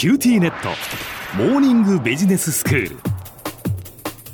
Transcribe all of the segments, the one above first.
QTnet。モーニングビジネススクール。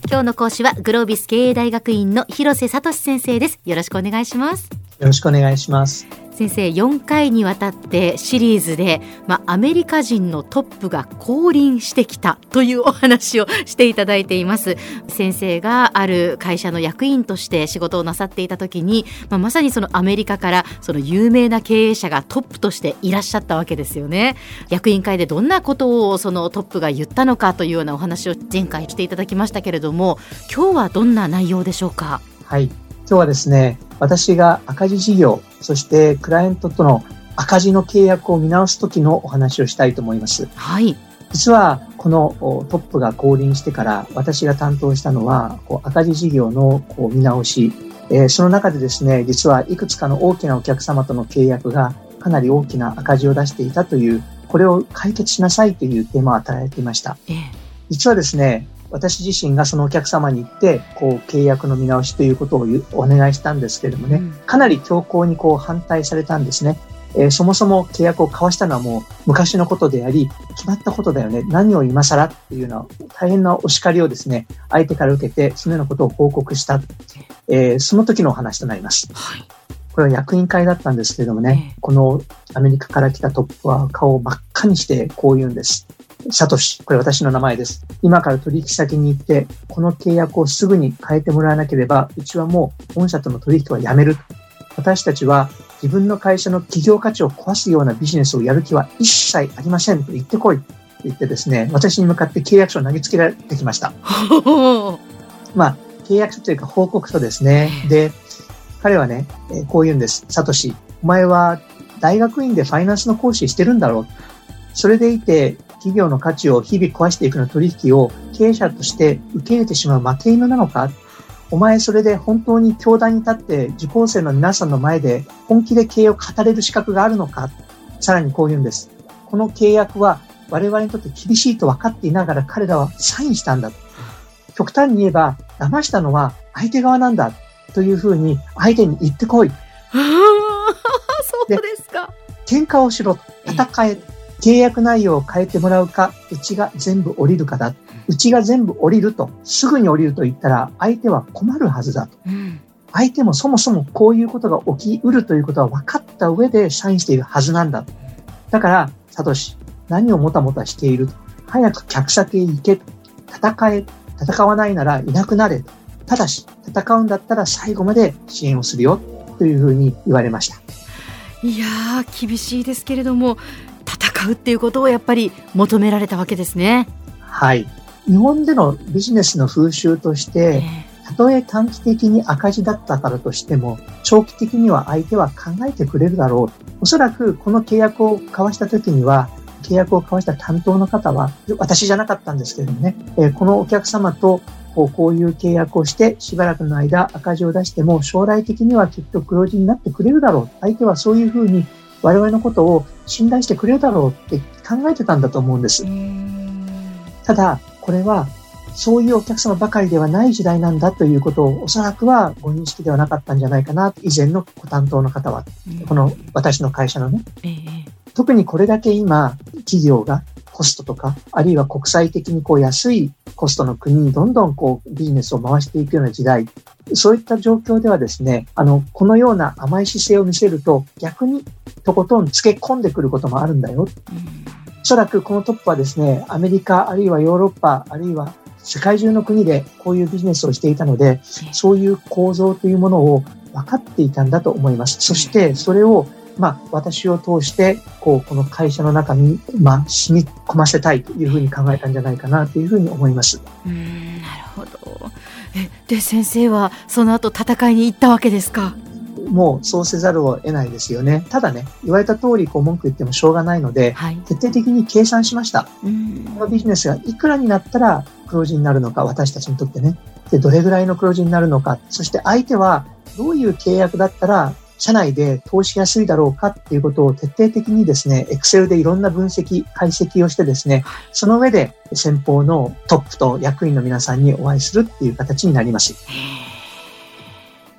今日の講師はグロービス経営大学院の広瀬聡先生です。よろしくお願いします。よろしくお願いします。先生4回にわたってシリーズで、まあ、アメリカ人のトップが降臨してきたというお話をしていただいています。先生がある会社の役員として仕事をなさっていた時に、まあ、まさにそのアメリカからその有名な経営者がトップとしていらっしゃったわけですよね。役員会でどんなことをそのトップが言ったのかというようなお話を前回していただきましたけれども今日はどんな内容でしょうか？はい。今日はですね、私が赤字事業、そしてクライアントとの赤字の契約を見直すときのお話をしたいと思います。はい。実は、このトップが降臨してから私が担当したのは、こう赤字事業のこう見直し、えー、その中でですね、実はいくつかの大きなお客様との契約がかなり大きな赤字を出していたという、これを解決しなさいというテーマを与えていました。えー、実はですね、私自身がそのお客様に行って、こう、契約の見直しということをお願いしたんですけれどもね、かなり強硬にこう反対されたんですね。えー、そもそも契約を交わしたのはもう昔のことであり、決まったことだよね。何を今更っていうのは大変なお叱りをですね、相手から受けて、そのようなことを報告した。えー、その時のお話となります。はいこれは役員会だったんですけれどもね、このアメリカから来たトップは顔を真っ赤にしてこう言うんです。サトシ、これ私の名前です。今から取引先に行って、この契約をすぐに変えてもらわなければ、うちはもう本社との取引はやめる。私たちは自分の会社の企業価値を壊すようなビジネスをやる気は一切ありませんと言ってこい。と言ってですね、私に向かって契約書を投げつけられてきました。まあ、契約書というか報告書ですね。で、彼はね、こう言うんです。サトシ、お前は大学院でファイナンスの講師してるんだろう。それでいて、企業の価値を日々壊していくの取引を経営者として受け入れてしまう負け犬なのか？お前それで本当に教壇に立って受講生の皆さんの前で本気で経営を語れる資格があるのか？さらにこう言うんです。この契約は我々にとって厳しいと分かっていながら彼らはサインしたんだ。極端に言えば騙したのは相手側なんだというふうに相手に言ってこい。そうですか。喧嘩をしろ戦え。契約内容を変えてもらうか、うちが全部降りるかだ。うちが全部降りると、すぐに降りると言ったら、相手は困るはずだと。うん、相手もそもそもこういうことが起きうるということは分かった上でサインしているはずなんだ。だから、サトシ、何をもたもたしている早く客先へ行け。戦え。戦わないならいなくなれ。ただし、戦うんだったら最後まで支援をするよ。というふうに言われました。いやー、厳しいですけれども、戦うっていうことをやっぱり求められたわけですね。はい。日本でのビジネスの風習として、たとえ短期的に赤字だったからとしても、長期的には相手は考えてくれるだろう。おそらくこの契約を交わした時には、契約を交わした担当の方は、私じゃなかったんですけれどもね、えこのお客様とこうこういう契約をして、しばらくの間赤字を出しても、将来的にはきっと黒字になってくれるだろう。相手はそういうふうに我々のことを信頼してくれるだろうって考えてたんだと思うんです。ただ、これはそういうお客様ばかりではない時代なんだということをおそらくはご認識ではなかったんじゃないかな、以前のご担当の方は、この私の会社のね。特にこれだけ今、企業がコストとか、あるいは国際的にこう安いコストの国にどんどんこうビジネスを回していくような時代、そういった状況ではですね、あの、このような甘い姿勢を見せると逆にとことんつけ込んでくることもあるんだよ。おそらくこのトップはですね、アメリカ、あるいはヨーロッパ、あるいは世界中の国でこういうビジネスをしていたので、そういう構造というものを分かっていたんだと思います。そしてそれをまあ、私を通して、こう、この会社の中に、まあ、染み込ませたいというふうに考えたんじゃないかなというふうに思います。うんなるほど。え、で、先生はその後戦いに行ったわけですか？もうそうせざるを得ないですよね。ただね、言われた通りこう文句言ってもしょうがないので、はい、徹底的に計算しました。このビジネスがいくらになったら黒字になるのか、私たちにとってね。で、どれぐらいの黒字になるのか、そして相手はどういう契約だったら社内で投資やすいだろうかっていうことを徹底的にですね、エクセルでいろんな分析、解析をしてですね、その上で先方のトップと役員の皆さんにお会いするっていう形になります。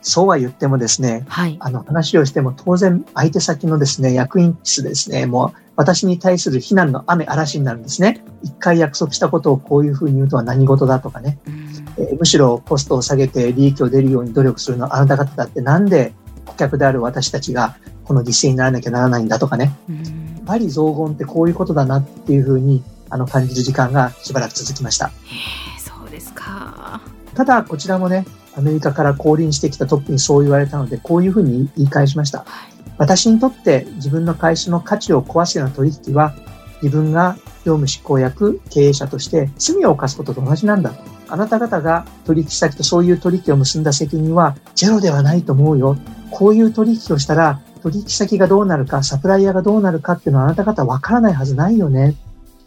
そうは言ってもですね、はい。あの話をしても当然相手先のですね、役員室でですね、もう私に対する非難の雨嵐になるんですね。一回約束したことをこういうふうに言うとは何事だとかね。うんえーむしろコストを下げて利益を出るように努力するのはあなた方だってなんで顧客である私たちがこの犠牲にならなきゃならないんだとかね。うん罵詈雑言ってこういうことだなっていうふうにあの感じる時間がしばらく続きました。そうですか。ただこちらもね、アメリカから降臨してきたトップにそう言われたので、こういうふうに言い返しました。私にとって自分の会社の価値を壊すような取引は、自分が業務執行役、経営者として罪を犯すことと同じなんだ。あなた方が取引先とそういう取引を結んだ責任はゼロではないと思うよ。こういう取引をしたら、取引先がどうなるか、サプライヤーがどうなるかっていうのはあなた方わからないはずないよね。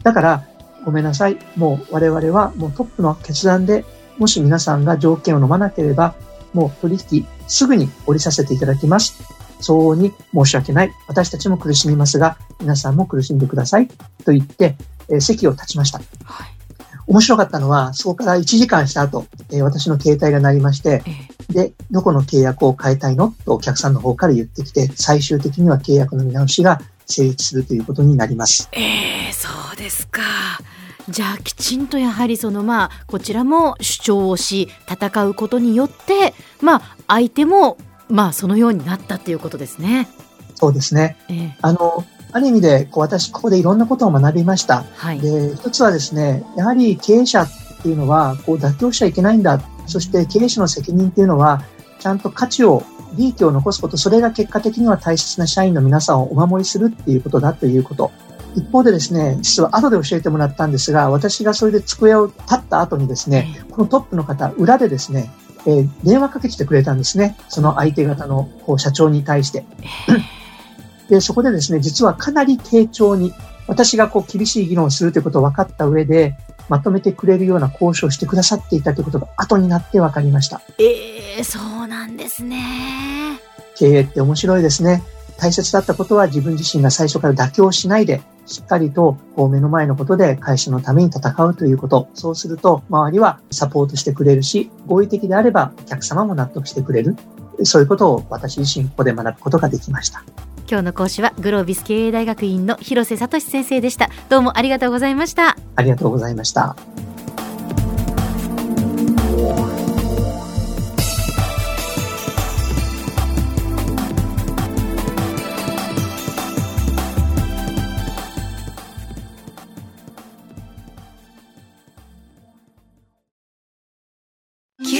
だから、ごめんなさい。もう我々はもうトップの決断で、もし皆さんが条件を飲まなければ、もう取引すぐに降りさせていただきます。相応に申し訳ない。私たちも苦しみますが、皆さんも苦しんでください。と言って、えー席を立ちました。はい。面白かったのは、そこから1時間した後、えー私の携帯が鳴りまして、ええで、どこの契約を変えたいの？とお客さんの方から言ってきて、最終的には契約の見直しが成立するということになります。ええそうですか。じゃあきちんとやはりそのまあこちらも主張をし戦うことによってまあ相手もまあそのようになったということですね。そうですね。ええあの、ある意味で、こう私、ここでいろんなことを学びました。はい。で、一つはですね、やはり経営者っていうのは、こう妥協しちゃいけないんだ。そして経営者の責任っていうのは、ちゃんと価値を、利益を残すこと、それが結果的には大切な社員の皆さんをお守りするっていうことだということ。一方でですね、実は後で教えてもらったんですが、私がそれで机を立った後にですね、このトップの方、裏でですね、えー電話かけてきてくれたんですね。その相手方のこう社長に対して。で、そこでですね、実はかなり丁重に、私がこう厳しい議論をするということを分かった上で、まとめてくれるような交渉をしてくださっていたということが後になって分かりました。ええそうなんですね。経営って面白いですね。大切だったことは自分自身が最初から妥協しないで、しっかりとこう目の前のことで会社のために戦うということ。そうすると、周りはサポートしてくれるし、合理的であればお客様も納得してくれる。そういうことを私自身ここで学ぶことができました。今日の講師はグロービス経営大学院の広瀬聡先生でした。どうもありがとうございました。ありがとうございました。